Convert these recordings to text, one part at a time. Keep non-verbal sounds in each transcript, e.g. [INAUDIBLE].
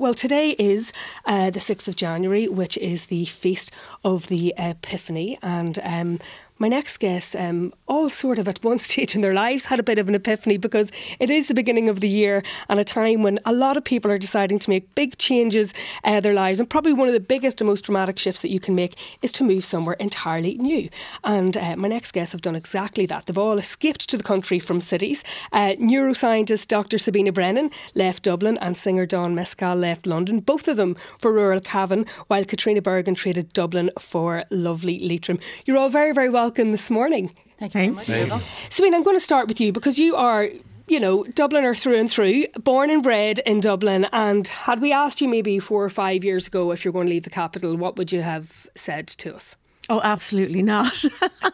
Well, today is uh, the 6th of January, which is the feast of the Epiphany. And um, my next guest, um, all sort of at one [LAUGHS] stage in their lives, had a bit of an epiphany because it is the beginning of the year and a time when a lot of people are deciding to make big changes uh, their lives. And probably one of the biggest and most dramatic shifts that you can make is to move somewhere entirely new. And uh, my next guests have done exactly that. They've all escaped to the country from cities. Uh, neuroscientist Dr. Sabina Brennan left Dublin and singer Don Mescal left London, both of them for rural Cavan, while Caitriona Bergin traded Dublin for lovely Leitrim. You're all very, very welcome welcome this morning. Thank you very much. Sabine, I'm going to start with you because you are you know, Dubliner through and through, born and bred in Dublin. And had we asked you maybe four or five years ago if you're going to leave the capital, what would you have said to us? Oh, absolutely not.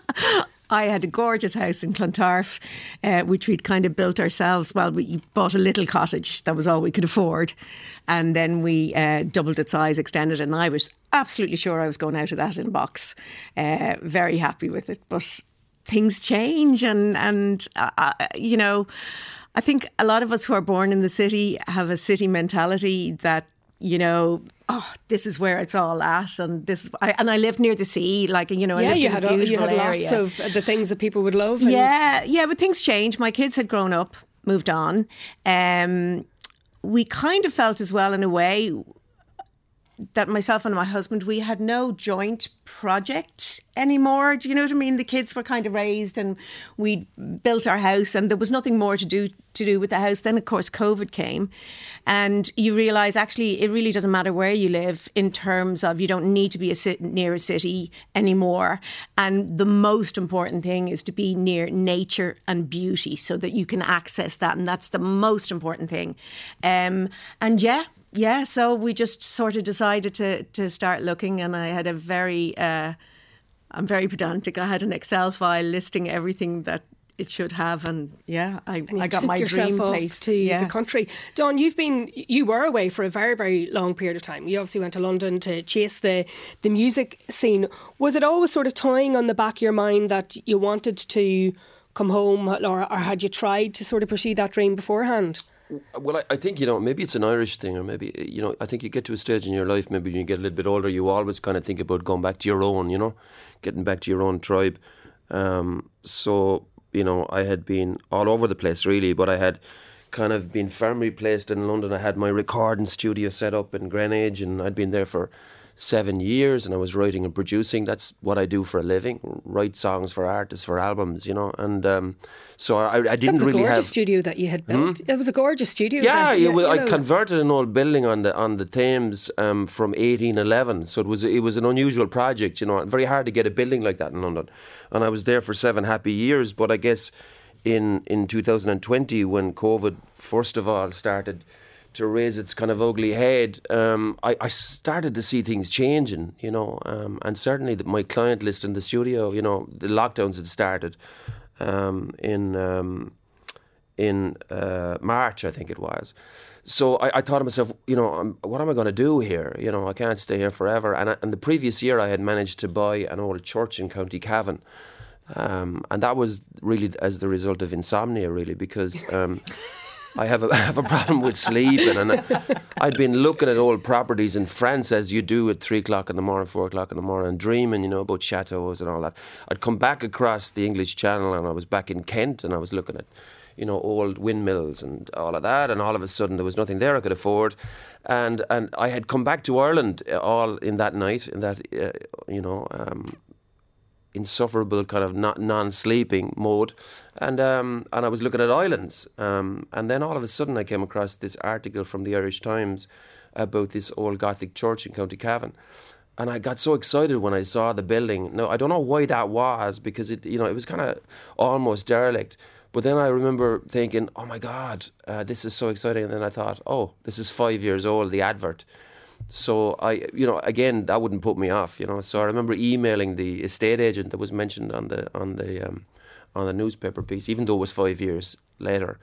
[LAUGHS] I had a gorgeous house in Clontarf, uh, which we'd kind of built ourselves. Well, we bought a little cottage, that was all we could afford. And then we uh, doubled its size, extended it, and I was absolutely sure I was going out of that in a box. Uh, very happy with it. But things change, and, and uh, uh, you know, I think a lot of us who are born in the city have a city mentality that you know, oh, this is where it's all at, and this, I, and I lived near the sea, like you know, yeah, I lived you in had, a you had area. lots of the things that people would love. yeah, yeah, but things change. My kids had grown up, moved on. Um, we kind of felt as well, in a way, that myself and my husband we had no joint project anymore. Do you know what i mean? The kids were kind of raised and we built our house and there was nothing more to do to do with the house. Then of course covid came and you realize actually it really doesn't matter where you live in terms of you don't need to be a sit- near a city anymore. And the most important thing is to be near nature and beauty so that you can access that and that's the most important thing. Um, and yeah yeah, so we just sort of decided to to start looking, and I had a very, uh, I'm very pedantic. I had an Excel file listing everything that it should have, and yeah, I, and I got my dream place to yeah. the country. Don, you've been you were away for a very very long period of time. You obviously went to London to chase the the music scene. Was it always sort of toying on the back of your mind that you wanted to come home, or, or had you tried to sort of pursue that dream beforehand? Well, I, I, think you know maybe it's an Irish thing, or maybe you know I think you get to a stage in your life, maybe when you get a little bit older, you always kind of think about going back to your own, you know, getting back to your own tribe. Um, so you know, I had been all over the place really, but I had kind of been firmly placed in London. I had my recording studio set up in Greenwich, and I'd been there for seven years and I was writing and producing. That's what I do for a living, write songs for artists, for albums, you know. And um, so I, I didn't really have. a gorgeous studio that you had built. Hmm? It was a gorgeous studio. Yeah, you I converted an old building on the on the Thames um, from 1811. So it was it was an unusual project, you know. Very hard to get a building like that in London. And I was there for seven happy years. But I guess in in 2020 when COVID first of all started to raise its kind of ugly head, um, I, I, started to see things changing, you know, um, and certainly the, my client list in the studio, you know, the lockdowns had started um, in um, in uh, March, I think it was. So I, I thought to myself, you know, what am I going to do here? You know, I can't stay here forever. And, I, and the previous year, I had managed to buy an old church in County Cavan. Um, and that was really as the result of insomnia, really, because um, [LAUGHS] I have a, [LAUGHS] I have a problem with sleeping, and I'd been looking at old properties in France as you do at three o'clock in the morning, four o'clock in the morning, and dreaming, you know, about chateaus and all that. I'd come back across the English Channel, and I was back in Kent, and I was looking at, you know, old windmills and all of that, and all of a sudden there was nothing there I could afford, and and I had come back to Ireland uh, all in that night, in that, uh, you know. Um, insufferable kind of non-sleeping mode, and um, and I was looking at islands, um, and then all of a sudden I came across this article from the Irish Times about this old Gothic church in County Cavan. And I got so excited when I saw the building. No, I don't know why that was because it, you know, it was kind of almost derelict. But then I remember thinking, "Oh my God, uh, this is so exciting!" And then I thought, "Oh, this is five years old." The advert, so I, you know, again, that wouldn't put me off, you know. So I remember emailing the estate agent that was mentioned on the on the um, on the newspaper piece, even though it was five years later,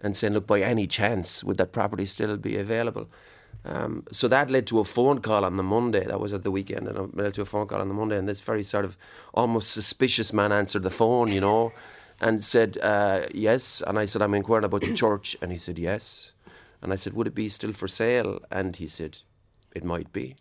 and saying, look, by any chance, would that property still be available? Um, so that led to a phone call on the Monday. That was at the weekend, and it led to a phone call on the Monday. And this very sort of almost suspicious man answered the phone, you know, and said uh, yes. And I said, I'm inquiring about the church, and he said yes. And I said, Would it be still for sale? And he said, It might be.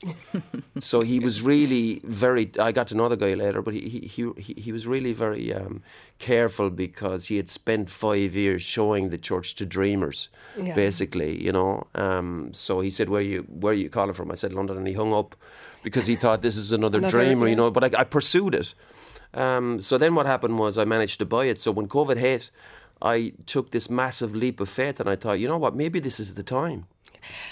so he [LAUGHS] was really very. I got to know the guy later, but he he he, he was really very um, careful because he had spent five years showing the church to dreamers, Yeah. basically. You know. Um, so he said, "Where you where you calling from?" I said, "London," and he hung up because he thought this is another, Another, dreamer. yeah. You know. But I, I pursued it. Um, so then what happened was I managed to buy it. So when COVID hit, I took this massive leap of faith and I thought, you know what, maybe this is the time.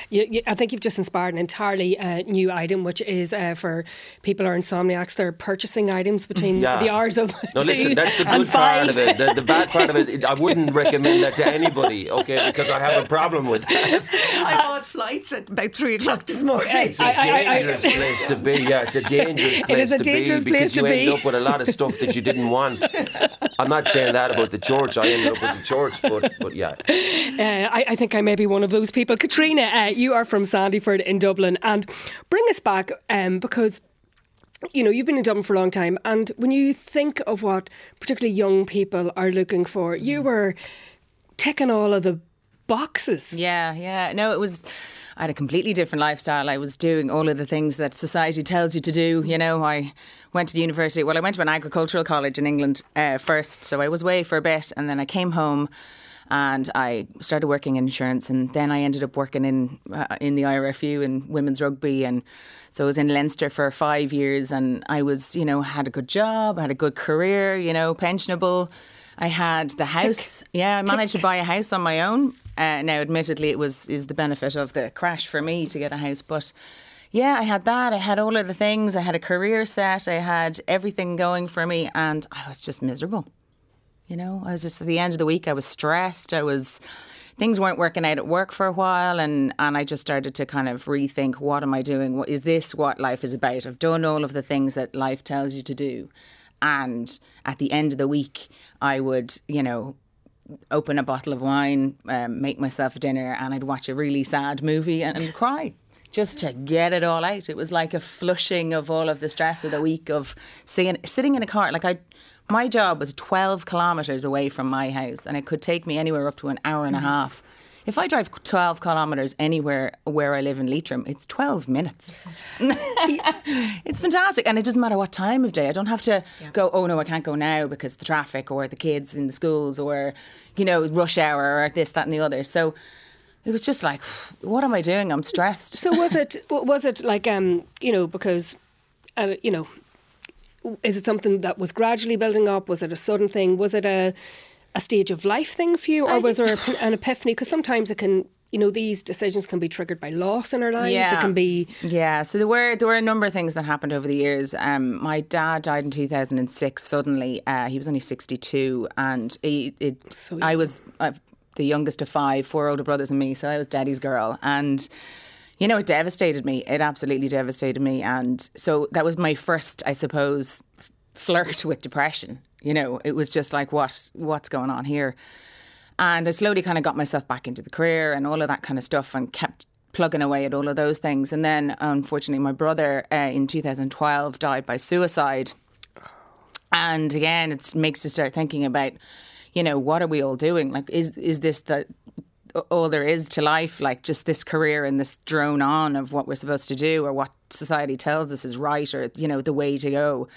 You, you, I think you've just inspired an entirely uh, new item, which is uh, for people who are insomniacs. They're purchasing items between Yeah. the hours of No, two listen, that's the and good part of it. The, the bad part of it, it, [LAUGHS] I wouldn't recommend that to anybody, okay, because I have a problem with that. I bought flights at about three o'clock this morning. It's a dangerous place to be. Yeah, it's a [LAUGHS] dangerous place is a to dangerous be because place you to end be. up with a lot of stuff that you didn't want. [LAUGHS] I'm not saying that about the church. I ended up with the church, but but yeah. Uh, I, I think I may be one of those people. Caitriona, uh, you are from Sandyford in Dublin, and bring us back um, because you know you've been in Dublin for a long time, and when you think of what particularly young people are looking for, you were ticking all of the boxes. Yeah, yeah. No, it was. I had a completely different lifestyle. I was doing all of the things that society tells you to do. You know, I went to the university. Well, I went to an agricultural college in England uh, first, so I was away for a bit, and then I came home. And I started working in insurance, and then I ended up working in uh, in the IRFU and women's rugby, and so I was in Leinster for five years, and I was, you know, had a good job, had a good career, you know, pensionable. I had the house. Yeah, I managed to buy a house on my own. Uh, now, admittedly, it was it was the benefit of the crash for me to get a house, but yeah, I had that. I had all of the things. I had a career set. I had everything going for me, and I was just miserable. You know, I was just at the end of the week. I was stressed. I was things weren't working out at work for a while, and and I just started to kind of rethink: what am I doing? What is this? What life is about? I've done all of the things that life tells you to do, and at the end of the week, I would, you know, open a bottle of wine, um, make myself dinner, and I'd watch a really sad movie and, and cry. Just to get it all out. It was like a flushing of all of the stress of the week of seeing, sitting in a car. Like I, my job was 12 kilometres away from my house, and it could take me anywhere up to an hour and a half. If I drive 12 kilometres anywhere where I live in Leitrim, it's 12 minutes. [LAUGHS] it's fantastic. And it doesn't matter what time of day. I don't have to go, oh no, I can't go now because the traffic or the kids in the schools or, you know, rush hour or this, that, and the other. So it was just like, [SIGHS] what am I doing? I'm stressed. So was it [LAUGHS] was it like um you know because uh, you know is it something that was gradually building up? Was it a sudden thing? Was it a a stage of life thing for you, or was there an epiphany? Because sometimes it can. You know, these decisions can be triggered by loss in our lives. It can be Yeah, so there were there were a number of things that happened over the years. Um, my dad died in two thousand and six. Suddenly, uh, he was only sixty two, and he, it, So I was uh, the youngest of five, four older brothers and me. So I was daddy's girl, and you know, it devastated me. It absolutely devastated me, and so that was my first, I suppose, flirt with depression. You know, it was just like, what what's going on here? And I slowly kind of got myself back into the career and all of that kind of stuff and kept plugging away at all of those things. And then, unfortunately, my brother uh, in 2012 died by suicide. And again, it makes you start thinking about, you know, what are we all doing? Like, is is this the all there is to life? Like, just this career and this drone on of what we're supposed to do or what society tells us is right or you know the way to go.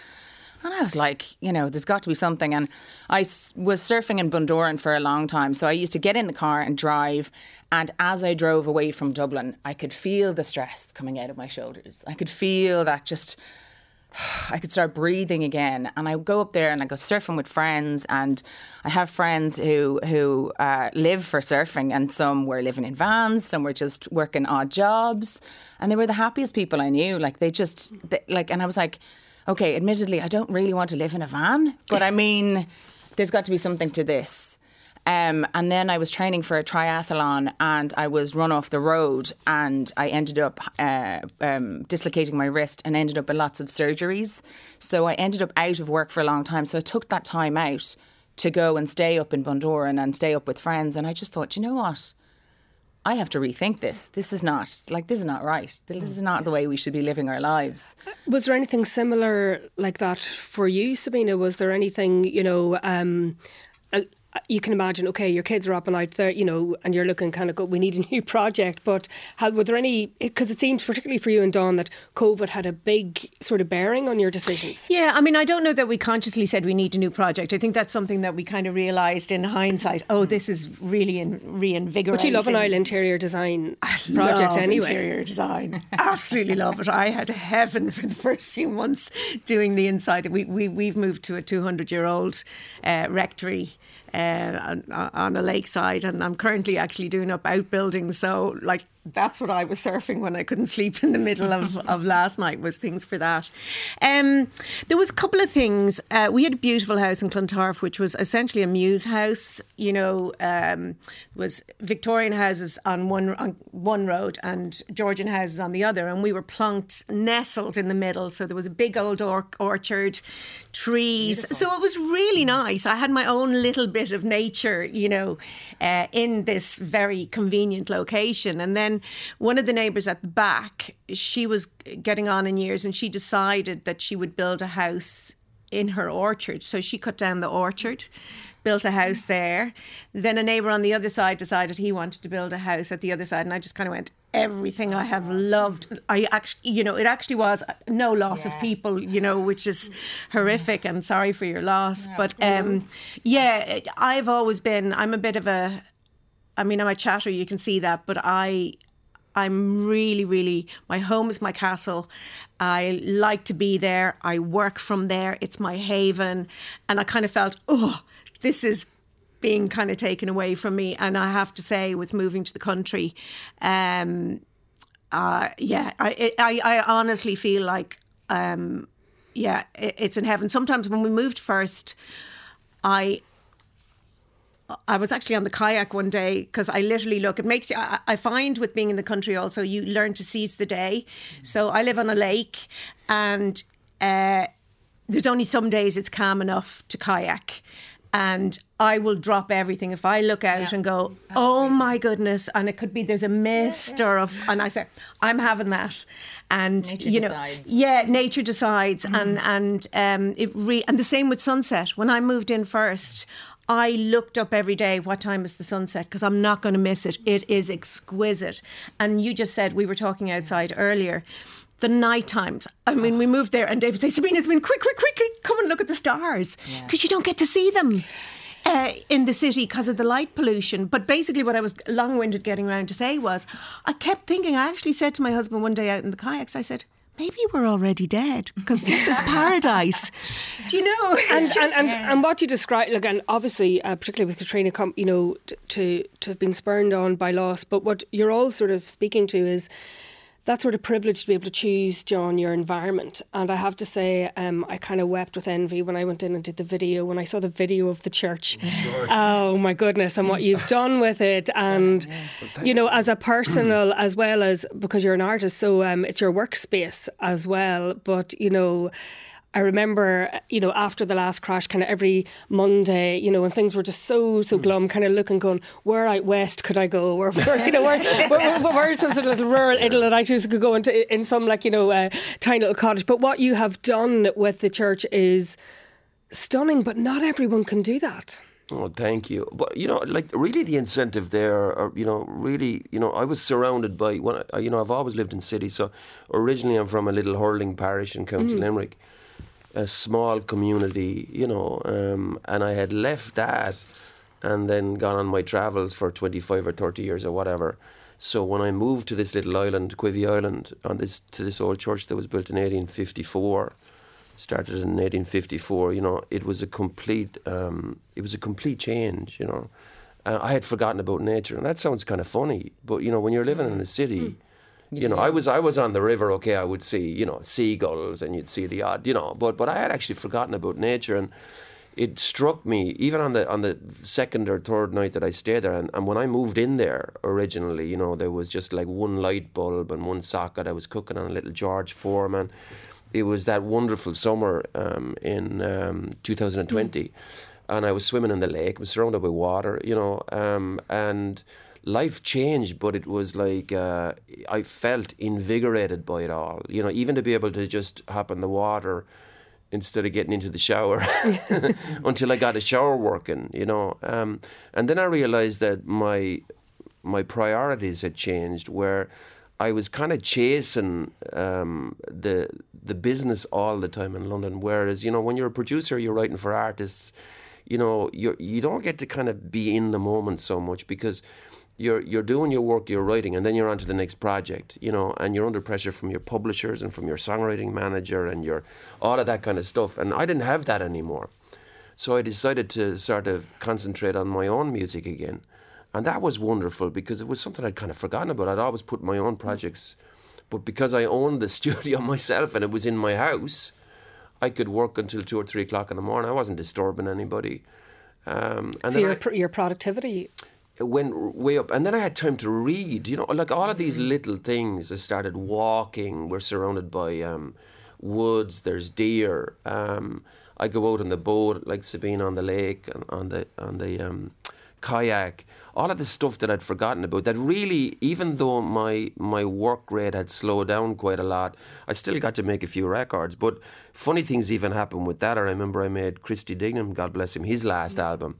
And I was like, you know, there's got to be something. And I was surfing in Bundoran for a long time. So I used to get in the car and drive. And as I drove away from Dublin, I could feel the stress coming out of my shoulders. I could feel that just, [SIGHS] I could start breathing again. And I go up there and I go surfing with friends. And I have friends who, who uh, live for surfing. And some were living in vans, some were just working odd jobs. And they were the happiest people I knew. Like they just, they, like, and I was like, okay, admittedly, I don't really want to live in a van, but I mean, there's got to be something to this. Um, and then I was training for a triathlon and I was run off the road and I ended up uh, um, dislocating my wrist and ended up in lots of surgeries. So I ended up out of work for a long time. So I took that time out to go and stay up in Bundoran and stay up with friends. And I just thought, you know what? I have to rethink this. This is not like this is not right. This is not the way we should be living our lives. Was there anything similar like that for you, Sabina? Was there anything, you know, um, I, you can imagine, okay, your kids are up and out there, you know, and you're looking kind of, go, we need a [LAUGHS] new project. But how, were there any, because it seems particularly for you and Don that COVID had a big sort of bearing on your decisions. Yeah, I mean, I don't know that we consciously said we need a new project. I think that's something that we kind of realised in hindsight. Oh, this is really in, reinvigorating. But you love an Isle interior design [LAUGHS] project love anyway. Interior design, absolutely love it. I had heaven for the first few months doing the inside. We we we've moved to a 200 year old uh, rectory uh, on, on a lakeside, and I'm currently actually doing up outbuildings. So, like, that's what I was surfing when I couldn't sleep in the middle of, [LAUGHS] of last night was things for that. Um, there was a couple of things. Uh, we had a beautiful house in Clontarf, which was essentially a mews house. You know, um, was Victorian houses on one on one road and Georgian houses on the other, and we were plunked, nestled in the middle. So there was a big old or- orchard, trees. Beautiful. So it was really nice. I had my own little bit of nature, you know, uh, in this very convenient location, and then one of the neighbours at the back, she was getting on in years and she decided that she would build a house in her orchard. So she cut down the orchard, built a house there. Then a neighbour on the other side decided he wanted to build a house at the other side. And I just kind of went, everything I have loved. I actually, you know, it actually was no loss yeah. of people, you know, which is horrific and sorry for your loss. But um, yeah, I've always been, I'm a bit of a, I mean, I'm a chatter, you can see that, but I I'm really, really, my home is my castle. I like to be there. I work from there. It's my haven. And I kind of felt, oh, this is being kind of taken away from me. And I have to say, with moving to the country, um, uh, yeah, I, I, I honestly feel like, um, yeah, it, it's in heaven. Sometimes when we moved first, I I was actually on the kayak one day because I literally look. It makes you. I, I, find with being in the country also, you learn to seize the day. So I live on a lake, and uh, there's only some days it's calm enough to kayak, and I will drop everything if I look out yeah. and go, "Oh my goodness!" And it could be there's a mist yeah, yeah. or of, and I say, "I'm having that," and nature you know, decides. yeah, nature decides, mm. and and um, it re- and the same with sunset. When I moved in first, I looked up every day what time is the sunset because I'm not going to miss it. It is exquisite. And you just said we were talking outside earlier. The night times. I mean, we moved there, and David said, Sabina, it's been quick, quick, quick, quick, come and look at the stars because yeah. you don't get to see them. Uh, in the city because of the light pollution. But basically, what I was long winded getting around to say was, I kept thinking, I actually said to my husband one day out in the kayaks, I said, maybe we're already dead because this is paradise. Do you know? [LAUGHS] And, and, and, and, what you describe, look, and obviously, uh, particularly with Caitriona, you know, to to have been spurned on by loss. But what you're all sort of speaking to is that sort of privilege to be able to choose, John, your environment. And I have to say, um, I kind of wept with envy when I went in and did the video, when I saw the video of the church. [LAUGHS] Oh, my goodness, and what you've done with it. [LAUGHS] And, you know, as a personal, as well as because you're an artist, so um, it's your workspace as well. But, you know, I remember, you know, after the last crash, kind of every Monday, you know, when things were just so so hmm. glum, kind of looking, going, where out west could I go, [LAUGHS] or where, you know, where, [LAUGHS] where, where, where's some sort of little rural idyll that I just could go into in some like you know uh, tiny little cottage. But what you have done with the church is stunning, but not everyone can do that. Oh, thank you. But you know, like really, the incentive there, or you know, really, you know, I was surrounded by when I, you know, I've always lived in cities. So originally, I'm from a little hurling parish in County mm. Limerick a small community, you know, um, and I had left that and then gone on my travels for 25 or 30 years or whatever. So when I moved to this little island, Quivvy Island, on this to this old church that was built in 1854, started in 1854, you know, it was a complete, um, it was a complete change, you know. Uh, I had forgotten about nature, and that sounds kind of funny, but you know, when you're living in a city. Mm you know, I was I was on the river. Okay, I would see you know seagulls, and you'd see the odd, you know, but but I had actually forgotten about nature, and it struck me even on the on the second or third night that I stayed there, and, and when I moved in there originally, you know, there was just like one light bulb and one socket. I was cooking on a little George Foreman. It was that wonderful summer um, in um, 2020, mm. and I was swimming in the lake. I was surrounded by water, you know, um, and life changed, but it was like uh, I felt invigorated by it all. You know, even to be able to just hop in the water instead of getting into the shower [LAUGHS] until I got a shower working, you know. Um, and then I realized that my my priorities had changed where I was kind of chasing um, the the business all the time in London. Whereas, you know, when you're a producer, you're writing for artists. You know, you you don't get to kind of be in the moment so much because you're you're doing your work, you're writing, and then you're on to the next project, you know, and you're under pressure from your publishers and from your songwriting manager and your all of that kind of stuff. And I didn't have that anymore, so I decided to sort of concentrate on my own music again, and that was wonderful because it was something I'd kind of forgotten about. I'd always put my own projects, but because I owned the [LAUGHS] studio myself and it was in my house, I could work until two or three o'clock in the morning. I wasn't disturbing anybody. Um, and So your I- your productivity. It went way up. And then I had time to read, you know, like all of these little things. I started walking. We're surrounded by um, woods, there's deer. Um, I go out on the boat, like Sabine on the lake, and on the, on the um, kayak. All of the stuff that I'd forgotten about. That really, even though my my work rate had slowed down quite a lot, I still got to make a few records. But funny things even happened with that. I remember I made Christy Dignam, God bless him, his last album.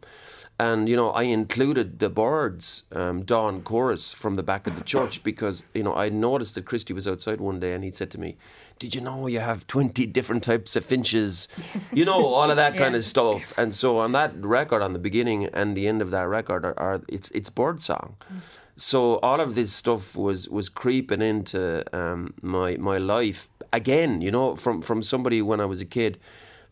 And you know, I included the birds, um, dawn chorus from the back of the church [COUGHS] because you know I noticed that Christy was outside one day and he said to me, "Did you know you have twenty different types of finches?" [LAUGHS] You know, all of that kind of stuff. And so on that record, on the beginning and the end of that record, are, are it's it's bird song. So all of this stuff was was creeping into um, my my life again. You know, from from somebody when I was a kid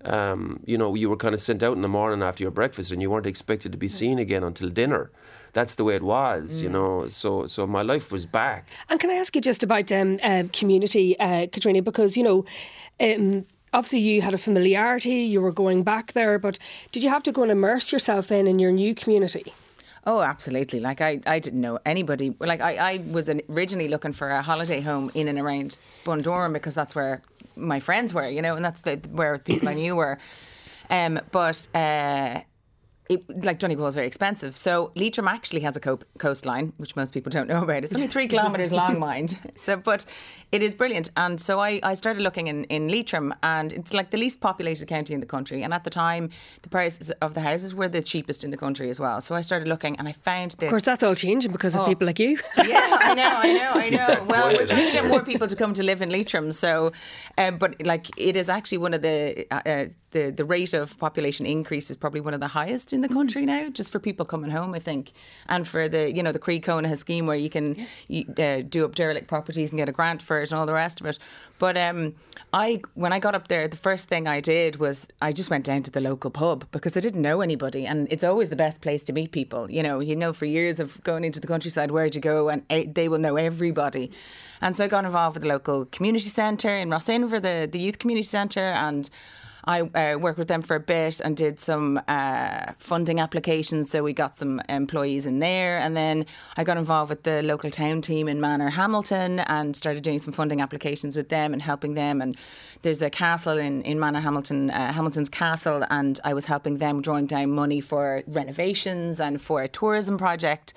um, you know, you were kind of sent out in the morning after your breakfast, and you weren't expected to be seen again until dinner. That's the way it was, you know. So, so my life was back. And can I ask you just about um, uh, community, uh, Caitriona? Because you know, um, obviously you had a familiarity. You were going back there, but did you have to go and immerse yourself then in your new community? Oh, absolutely. Like I, I didn't know anybody. Like I, I was originally looking for a holiday home in and around Bundoran because that's where my friends were, you know, and that's the where people I knew were. Um, but uh, it, like Donegal is very expensive. So Leitrim actually has a co- coastline, which most people don't know about. It's only three kilometres [LAUGHS] long, mind. So, but it is brilliant. And so I, I started looking in, in Leitrim, and it's like the least populated county in the country. And at the time, the prices of the houses were the cheapest in the country as well. So I started looking, and I found this. Of course, that's all changing because of Oh. people like you. Yeah, I know, I know, I know. [LAUGHS] Well, we're trying to get more people to come to live in Leitrim. So, um, but like it is actually one of the uh, uh, the the rate of population increase is probably one of the highest in the country now, just for people coming home, I think, and for the you know the Croí Cónaithe scheme where you can you, uh, do up derelict properties and get a grant for it and all the rest of it. But um, I when I got up there, the first thing I did was I just went down to the local pub because I didn't know anybody, and it's always the best place to meet people. You know, you know, for years of going into the countryside, where'd you go, and eh, they will know everybody. And so I got involved with the local community centre in Rossinver, the the youth community centre, and. I uh, worked with them for a bit and did some uh, funding applications. So we got some employees in there. And then I got involved with the local town team in Manorhamilton and started doing some funding applications with them and helping them. And there's a castle in, in Manorhamilton, uh, Hamilton's Castle, and I was helping them drawing down money for renovations and for a tourism project.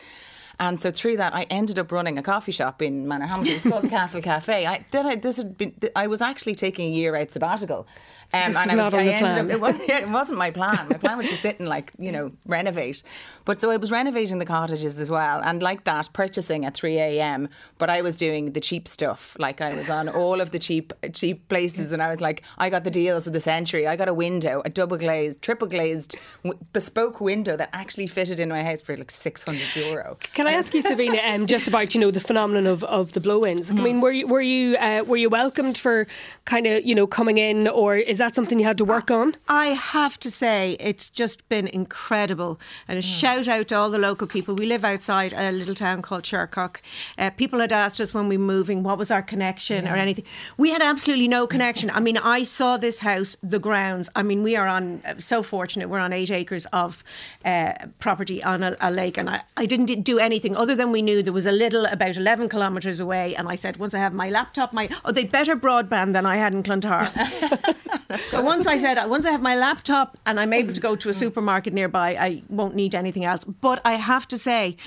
And so through that, I ended up running a coffee shop in Manorhamilton. It's called the Castle Cafe. I, then I, this had been, I was actually taking a year out sabbatical. Um, this and was I not on I the ended plan. Up, it, was, yeah, it wasn't my plan. My plan was to sit and like you know [LAUGHS] renovate. But so I was renovating the cottages as well, and like that, purchasing at three a.m. But I was doing the cheap stuff. Like I was on [LAUGHS] all of the cheap cheap places, and I was like, I got the deals of the century. I got a window, a double glazed, triple glazed, w- bespoke window that actually fitted in my house for like six hundred euro. Can I ask you, Sabina, um, just [LAUGHS] about you know the phenomenon of, of the blow-ins? I mean, were you were you uh, were you welcomed for kind of you know coming in, or is that something you had to work on? I have to say, it's just been incredible. And a shout out to all the local people. We live outside a little town called Shercock. Uh, people had asked us when we were moving what was our connection or anything. We had absolutely no [LAUGHS] connection. I mean, I saw this house, the grounds. I mean, we are on, uh, so fortunate, we're on eight acres of uh, property on a, a lake. And I, I didn't do anything other than we knew there was a little about 11 kilometres away. And I said, once I have my laptop, my, oh, they'd better broadband than I had in Clontarf. [LAUGHS] [LAUGHS] So once I said, once I have my laptop and I'm able to go to a mm. supermarket nearby, I won't need anything else. But I have to say,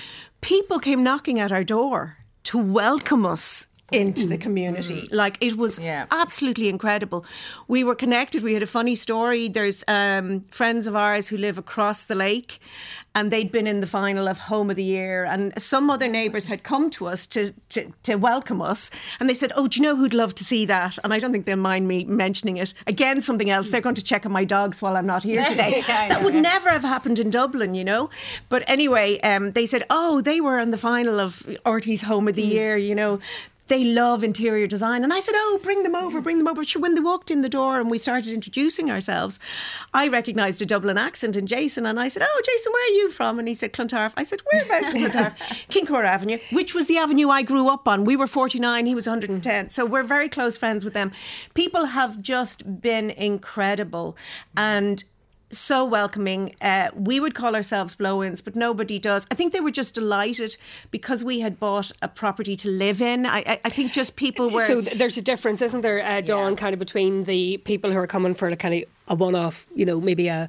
people came knocking at our door to welcome us into the community. Like it was Yeah. absolutely incredible. We were connected. We had a funny story. There's um, friends of ours who live across the lake, and they'd been in the final of Home of the Year. And some other neighbours had come to us to, to to welcome us, and they said, "Oh, do you know who'd love to see that?" And I don't think they'll mind me mentioning it. Again, something else. They're going to check on my dogs while I'm not here [LAUGHS] today. Yeah, that yeah, would yeah. never have happened in Dublin, you know. But anyway, um, they said, "Oh, they were in the final of RTE's Home of the Year," you know. They love interior design. And I said, Oh, bring them over, bring them over. Sure, when they walked in the door and we started introducing ourselves, I recognised a Dublin accent in Jason. And I said, Oh, Jason, where are you from? And he said, Clontarf. I said, Whereabouts in Clontarf? [LAUGHS] Kincora Avenue, which was the avenue I grew up on. We were 49, he was 110. So we're very close friends with them. People have just been incredible. And so welcoming. Uh, we would call ourselves blow-ins, but nobody does. I think they were just delighted because we had bought a property to live in. I, I, I think just people were. So there's a difference, isn't there, uh, Don, kind of between the people who are coming for a kind of a one-off, you know, maybe a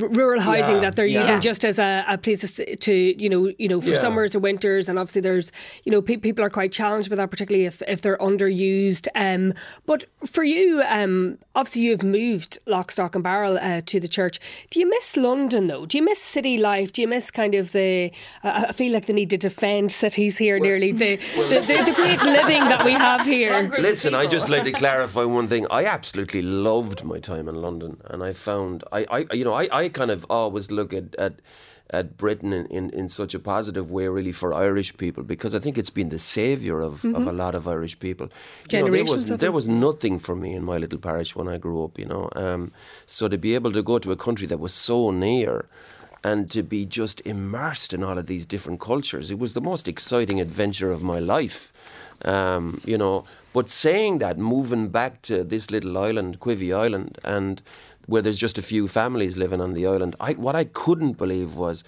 r- rural housing Yeah, that they're yeah. using just as a, a place to, to, you know, you know, for Yeah. summers or winters, and obviously there's, you know, pe- people are quite challenged with that, particularly if, if they're underused. Um, but for you, um, obviously you've moved lock, stock, and barrel uh, to the church. Do you miss London though? Do you miss city life? Do you miss kind of the? Uh, I feel like the need to defend cities here, nearly the, the, the the great living that we have [LAUGHS] here. Listen, I just like to clarify one thing. I absolutely loved my time in London, and I found I, I you know, I, I kind of always look at at, at Britain in, in, in such a positive way, really, for Irish people, because I think it's been the saviour of, of a lot of Irish people. You know, there Generations was there was nothing for me in my little parish when I grew up. You know, um, so to be able to go to a country that was so near. And to be just immersed in all of these different cultures, it was the most exciting adventure of my life um, you know. But saying that, moving back to this little island, Quivvy Island, and where there's just a few families living on the island, I, what I couldn't believe was.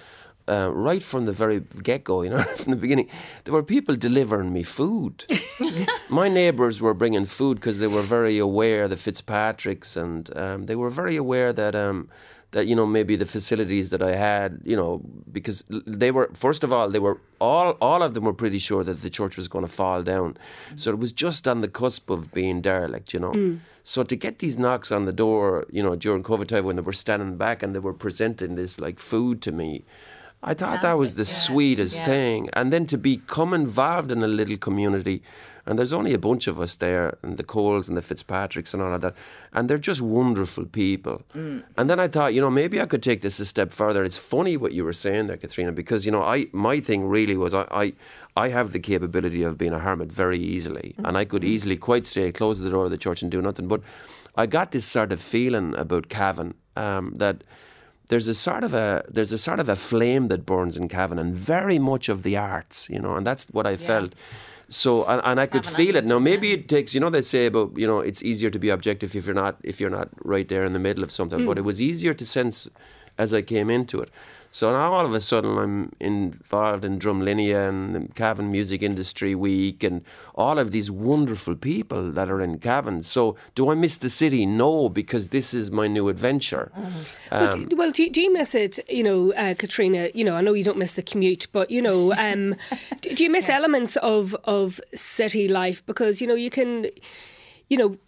Uh, right from the very get go, you know, [LAUGHS] from the beginning, there were people delivering me food. [LAUGHS] My neighbours were bringing food because they were very aware, the Fitzpatricks, and um, they were very aware that um, that you know maybe the facilities that I had, you know, because they were first of all they were all all of them were pretty sure that the church was going to fall down, mm. so it was just on the cusp of being derelict, you know. Mm. So to get these knocks on the door, you know, during COVID time when they were standing back and they were presenting this like food to me. I thought that was the yeah, sweetest yeah. thing. And then to become involved in a little community, and there's only a bunch of us there, and the Coles and the Fitzpatricks and all of that, and they're just wonderful people. Mm. And then I thought, you know, maybe I could take this a step further. It's funny what you were saying there, Caitriona, because you know, I my thing really was I I, I have the capability of being a hermit very easily, and I could Mm. easily quite stay close to the door of the church and do nothing. But I got this sort of feeling about Cavan um, that there's a sort of a there's a sort of a flame that burns in Cavan and very much of the arts, you know, and that's what I felt. So and, and I could feel it. Now maybe it takes you know they say about you know it's easier to be objective if you're not if you're not right there in the middle of something, but it was easier to sense as I came into it. So now all of a sudden I'm involved in Drumlinia and the Cavan Music Industry Week and all of these wonderful people that are in Cavan. So do I miss the city? No, because this is my new adventure. Well, do, well, do, do you miss it, you know, uh, Caitriona? You know, I know you don't miss the commute, but, you know, um, [LAUGHS] do, do you miss elements of, of city life? Because, you know, you can, you know, i-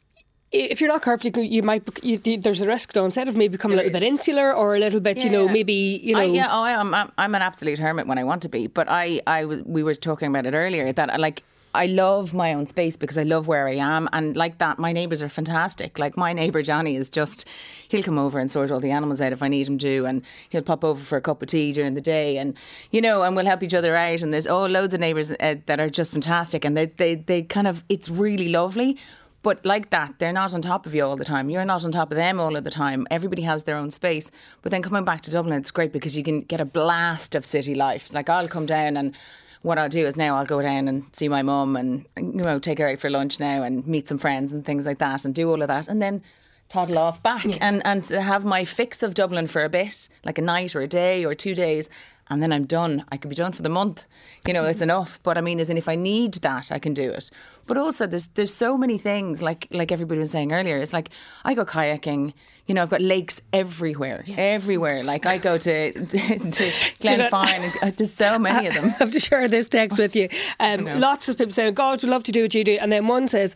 if you're not careful, you, might. You, there's a risk, Don said, of maybe becoming a little bit insular or a little bit, you know, Yeah. maybe you know. I, yeah, oh, I am. I'm, I'm an absolute hermit when I want to be. But I, I was, we were talking about it earlier that I like. I love my own space because I love where I am, and like that, my neighbours are fantastic. Like my neighbour Johnny is just, he'll come over and sort all the animals out if I need him to, and he'll pop over for a cup of tea during the day, and you know, and we'll help each other out. And there's oh, loads of neighbours uh, that are just fantastic, and they, they, they kind of, it's really lovely. But like that, they're not on top of you all the time. You're not on top of them all of the time. Everybody has their own space. But then coming back to Dublin, it's great because you can get a blast of city life. It's like I'll come down and what I'll do is now I'll go down and see my mum and you know take her out for lunch now and meet some friends and things like that and do all of that and then toddle off back and and have my fix of Dublin for a bit, like a night or a day or two days. And then I'm done. I could be done for the month. You know, it's enough. But I mean, as in if I need that, I can do it. But also, there's there's so many things like like everybody was saying earlier. It's like I go kayaking. You know, I've got lakes everywhere, everywhere. Like I go to [LAUGHS] to, [LAUGHS] and, uh, there's so many of [LAUGHS] them. I have to share this text with you. Um, lots of people saying, God, we'd love to do what you do. And then one says,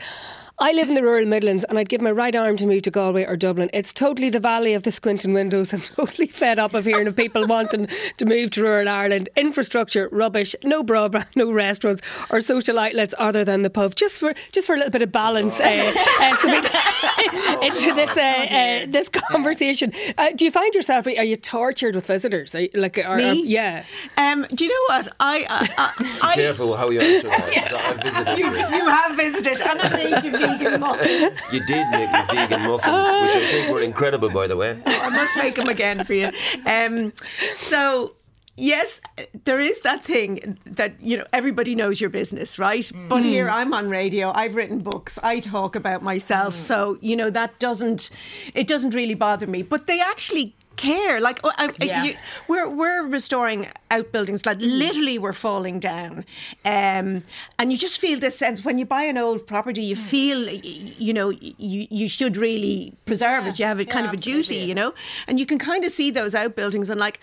I live in the rural Midlands and I'd give my right arm to move to Galway or Dublin. It's totally the valley of the squinting windows. [LAUGHS] I'm totally fed up of hearing of people wanting to move to rural Ireland. Infrastructure, rubbish, no broadband, [LAUGHS] no restaurants or social outlets other than the pub. Just for just for a little bit of balance uh, uh, so we- [LAUGHS] into this uh, uh, this conversation. Uh, do you find yourself, are you tortured with visitors? Are you, like, are, Me? are- yeah. Um, do you know what? I, I, I, I Careful how you answer that. 'cause I visited you, you. you have visited, and I made you vegan muffins. You did make me vegan muffins, which I think were incredible, by the way. [LAUGHS] Oh, I must make them again for you. Um, so. Yes, there is that thing that you know everybody knows your business, right? Mm. But here mm. I'm on radio. I've written books. I talk about myself, mm. so you know that doesn't it doesn't really bother me. But they actually care. Like oh, I, Yeah. you, we're we're restoring outbuildings like literally we're falling down, um, and you just feel this sense when you buy an old property, you feel you know you you should really preserve it. You have a kind of a duty, you know, and you can kind of see those outbuildings and like.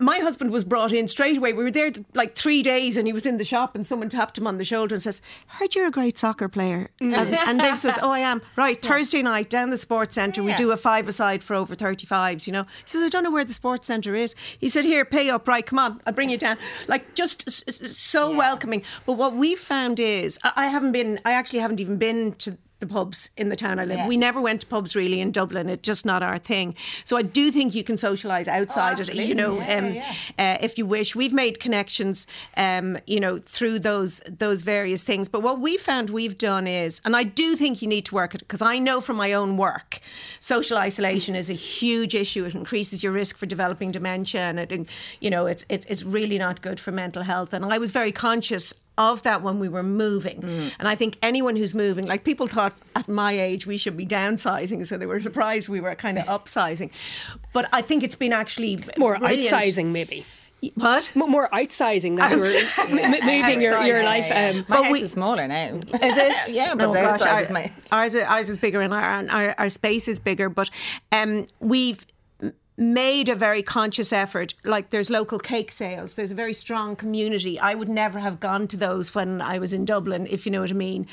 My husband was brought in straight away. We were there like three days, and he was in the shop, and someone tapped him on the shoulder and says, "Heard you're a great soccer player." [LAUGHS] And, and Dave says, "Oh, I am." Right, Thursday night down the sports centre, we do a five-a-side for over 35s. You know, he says, "I don't know where the sports centre is." He said, "Here, pay up. Right, come on, I'll bring you down." Like just so welcoming. But what we found is, I haven't been. I actually haven't even been to the pubs in the town I live. Yeah. We never went to pubs really in Dublin. It's just not our thing. So I do think you can socialise outside it. You know, Yeah, um, yeah, Uh, if you wish, we've made connections. Um, you know, through those those various things. But what we found we've done is, and I do think you need to work at it because I know from my own work, social isolation is a huge issue. It increases your risk for developing dementia, and it, you know, it's it, it's really not good for mental health. And I was very conscious of that when we were moving. Mm. And I think anyone who's moving, like people thought at my age we should be downsizing, so they were surprised we were kind of [LAUGHS] upsizing. But I think it's been actually More brilliant. outsizing, maybe. What? M- More outsizing that you were [LAUGHS] m- m- moving your, your life. Um, My But house we- is smaller now. [LAUGHS] Is it? Yeah, but oh, gosh, outside our- my- ours, is- ours is bigger and our, our, our space is bigger. But um, we've m- made a very conscious effort. Like there's local cake sales. There's a very strong community. I would never have gone to those when I was in Dublin, if you know what I mean.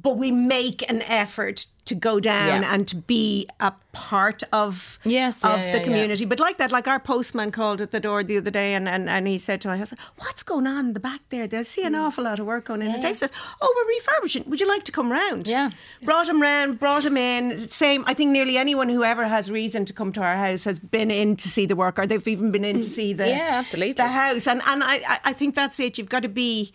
But we make an effort to go down Yeah. and to be a part of Yes, of yeah, the yeah, community. But like that, like our postman called at the door the other day and, and, and he said to my husband, What's going on in the back there? They see an Mm. awful lot of work going in. And Dave says, Oh, we're refurbishing. Would you like to come round? Yeah. Brought him round, brought him in. Same, I think nearly anyone who ever has reason to come to our house has been in to see the work or they've even been in to see the, Mm. Yeah, absolutely. the house. And, and I, I- I think that's it. You've got to be.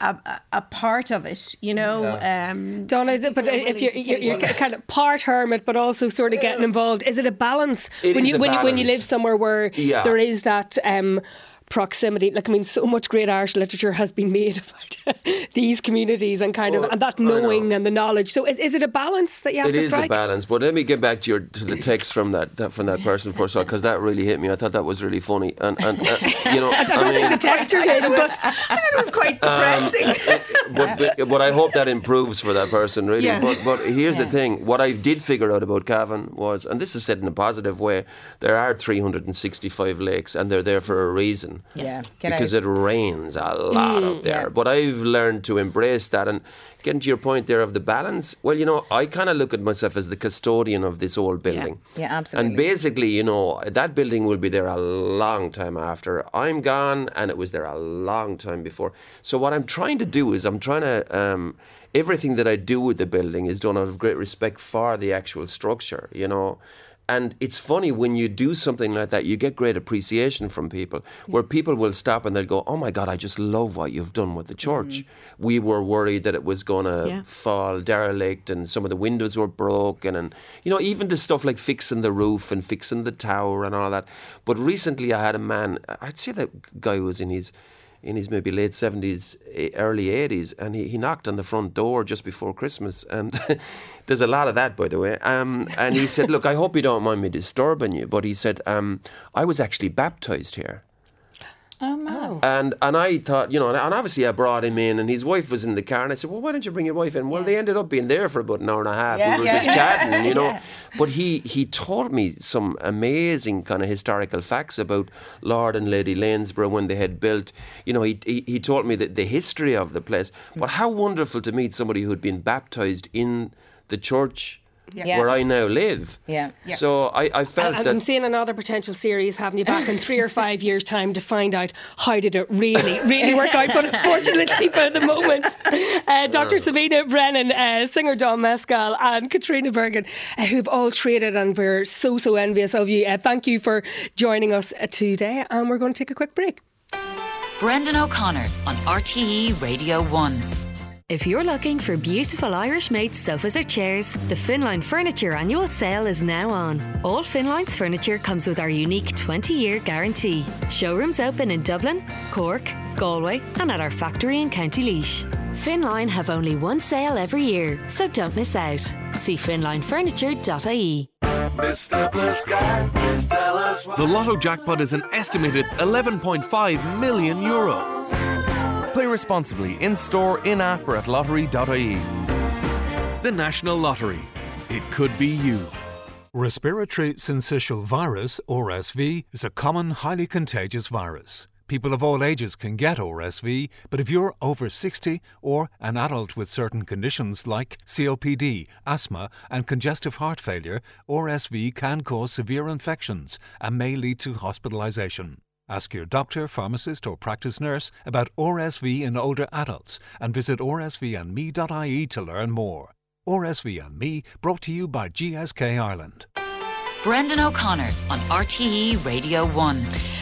A, a, a part of it, you know. Um, Donna, is it, but if you're, you're, you're kind of part hermit, but also sort of getting involved, is it a balance It when is you a when you when you live somewhere where Yeah. there is that um, proximity? Like I mean, so much great Irish literature has been made [LAUGHS] about [LAUGHS] these communities and kind of and that I know. knowing and the knowledge. So is, is it a balance that you have It to is a balance, but let me get back to your to the text from that, that from that person for a first, because that really hit me. I thought that was really funny, and and uh, you know, I, [LAUGHS] I don't mean, think the texter did, but I thought it was quite Um, depressing. but, but but I hope that improves for that person, really. Yeah. But but here's the thing: what I did figure out about Cavan was, and this is said in a positive way, there are 365 lakes, and they're there for a reason. Yeah, get because it rains a lot up there. yeah. But I've learned to embrace that and. Getting to your point there of the balance, well, you know, I kind of look at myself as the custodian of this old building. Yeah, absolutely. And basically, you know, that building will be there a long time after I'm gone, and it was there a long time before. So what I'm trying to do is I'm trying to. Um, everything that I do with the building is done out of great respect for the actual structure, you know. And it's funny when you do something like that, you get great appreciation from people. Where people will stop and they'll go, "Oh my God, I just love what you've done with the mm-hmm. church." We were worried that it was going to Yeah. fall derelict and some of the windows were broken and you know even the stuff like fixing the roof and fixing the tower and all that but recently i had a man i'd say that guy was in his in his maybe late 70s eh, early 80s and he, he knocked on the front door just before christmas and [LAUGHS] there's a lot of that by the way. Um, and he said look i hope you don't mind me disturbing you but he said um, i was actually baptized here Oh, oh. And and I thought, you know, and obviously I brought him in, and his wife was in the car, and I said, well, why don't you bring your wife in? Well, they ended up being there for about an hour and a half. Yeah. We were Yeah. just [LAUGHS] chatting, you know. But he he told me some amazing kind of historical facts about Lord and Lady Lanesborough when they had built. You know, he he, he told me that the history of the place. But mm. how wonderful to meet somebody who had been baptized in the church. Yeah. Where I now live. Yeah. So I, I felt And that I'm seeing another potential series having you back in three or five years' time to find out how did it really, really work out. But [LAUGHS] unfortunately, for the moment, uh, Dr. Sabina Brennan, uh, singer Don Mescal, and Caitriona Bergin, uh, who've all traded, and we're so, so envious of you. Uh, thank you for joining us uh, today, and we're going to take a quick break. Brendan O'Connor on RTE Radio 1. If you're looking for beautiful Irish made sofas or chairs, the Finline Furniture annual sale is now on. All Finline's furniture comes with our unique 20 year guarantee. Showrooms open in Dublin, Cork, Galway, and at our factory in County Laois. Finline have only one sale every year, so don't miss out. See finlinefurniture.ie. The Lotto jackpot is an estimated 11.5 million euro. Play responsibly in store, in app, or at lottery.ie. The National Lottery. It could be you. Respiratory syncytial virus, or RSV, is a common, highly contagious virus. People of all ages can get RSV, but if you're over 60 or an adult with certain conditions like COPD, asthma, and congestive heart failure, RSV can cause severe infections and may lead to hospitalization. Ask your doctor, pharmacist, or practice nurse about RSV in older adults and visit rsvandme.ie to learn more. RSV and Me brought to you by GSK Ireland. Brendan O'Connor on RTE Radio 1.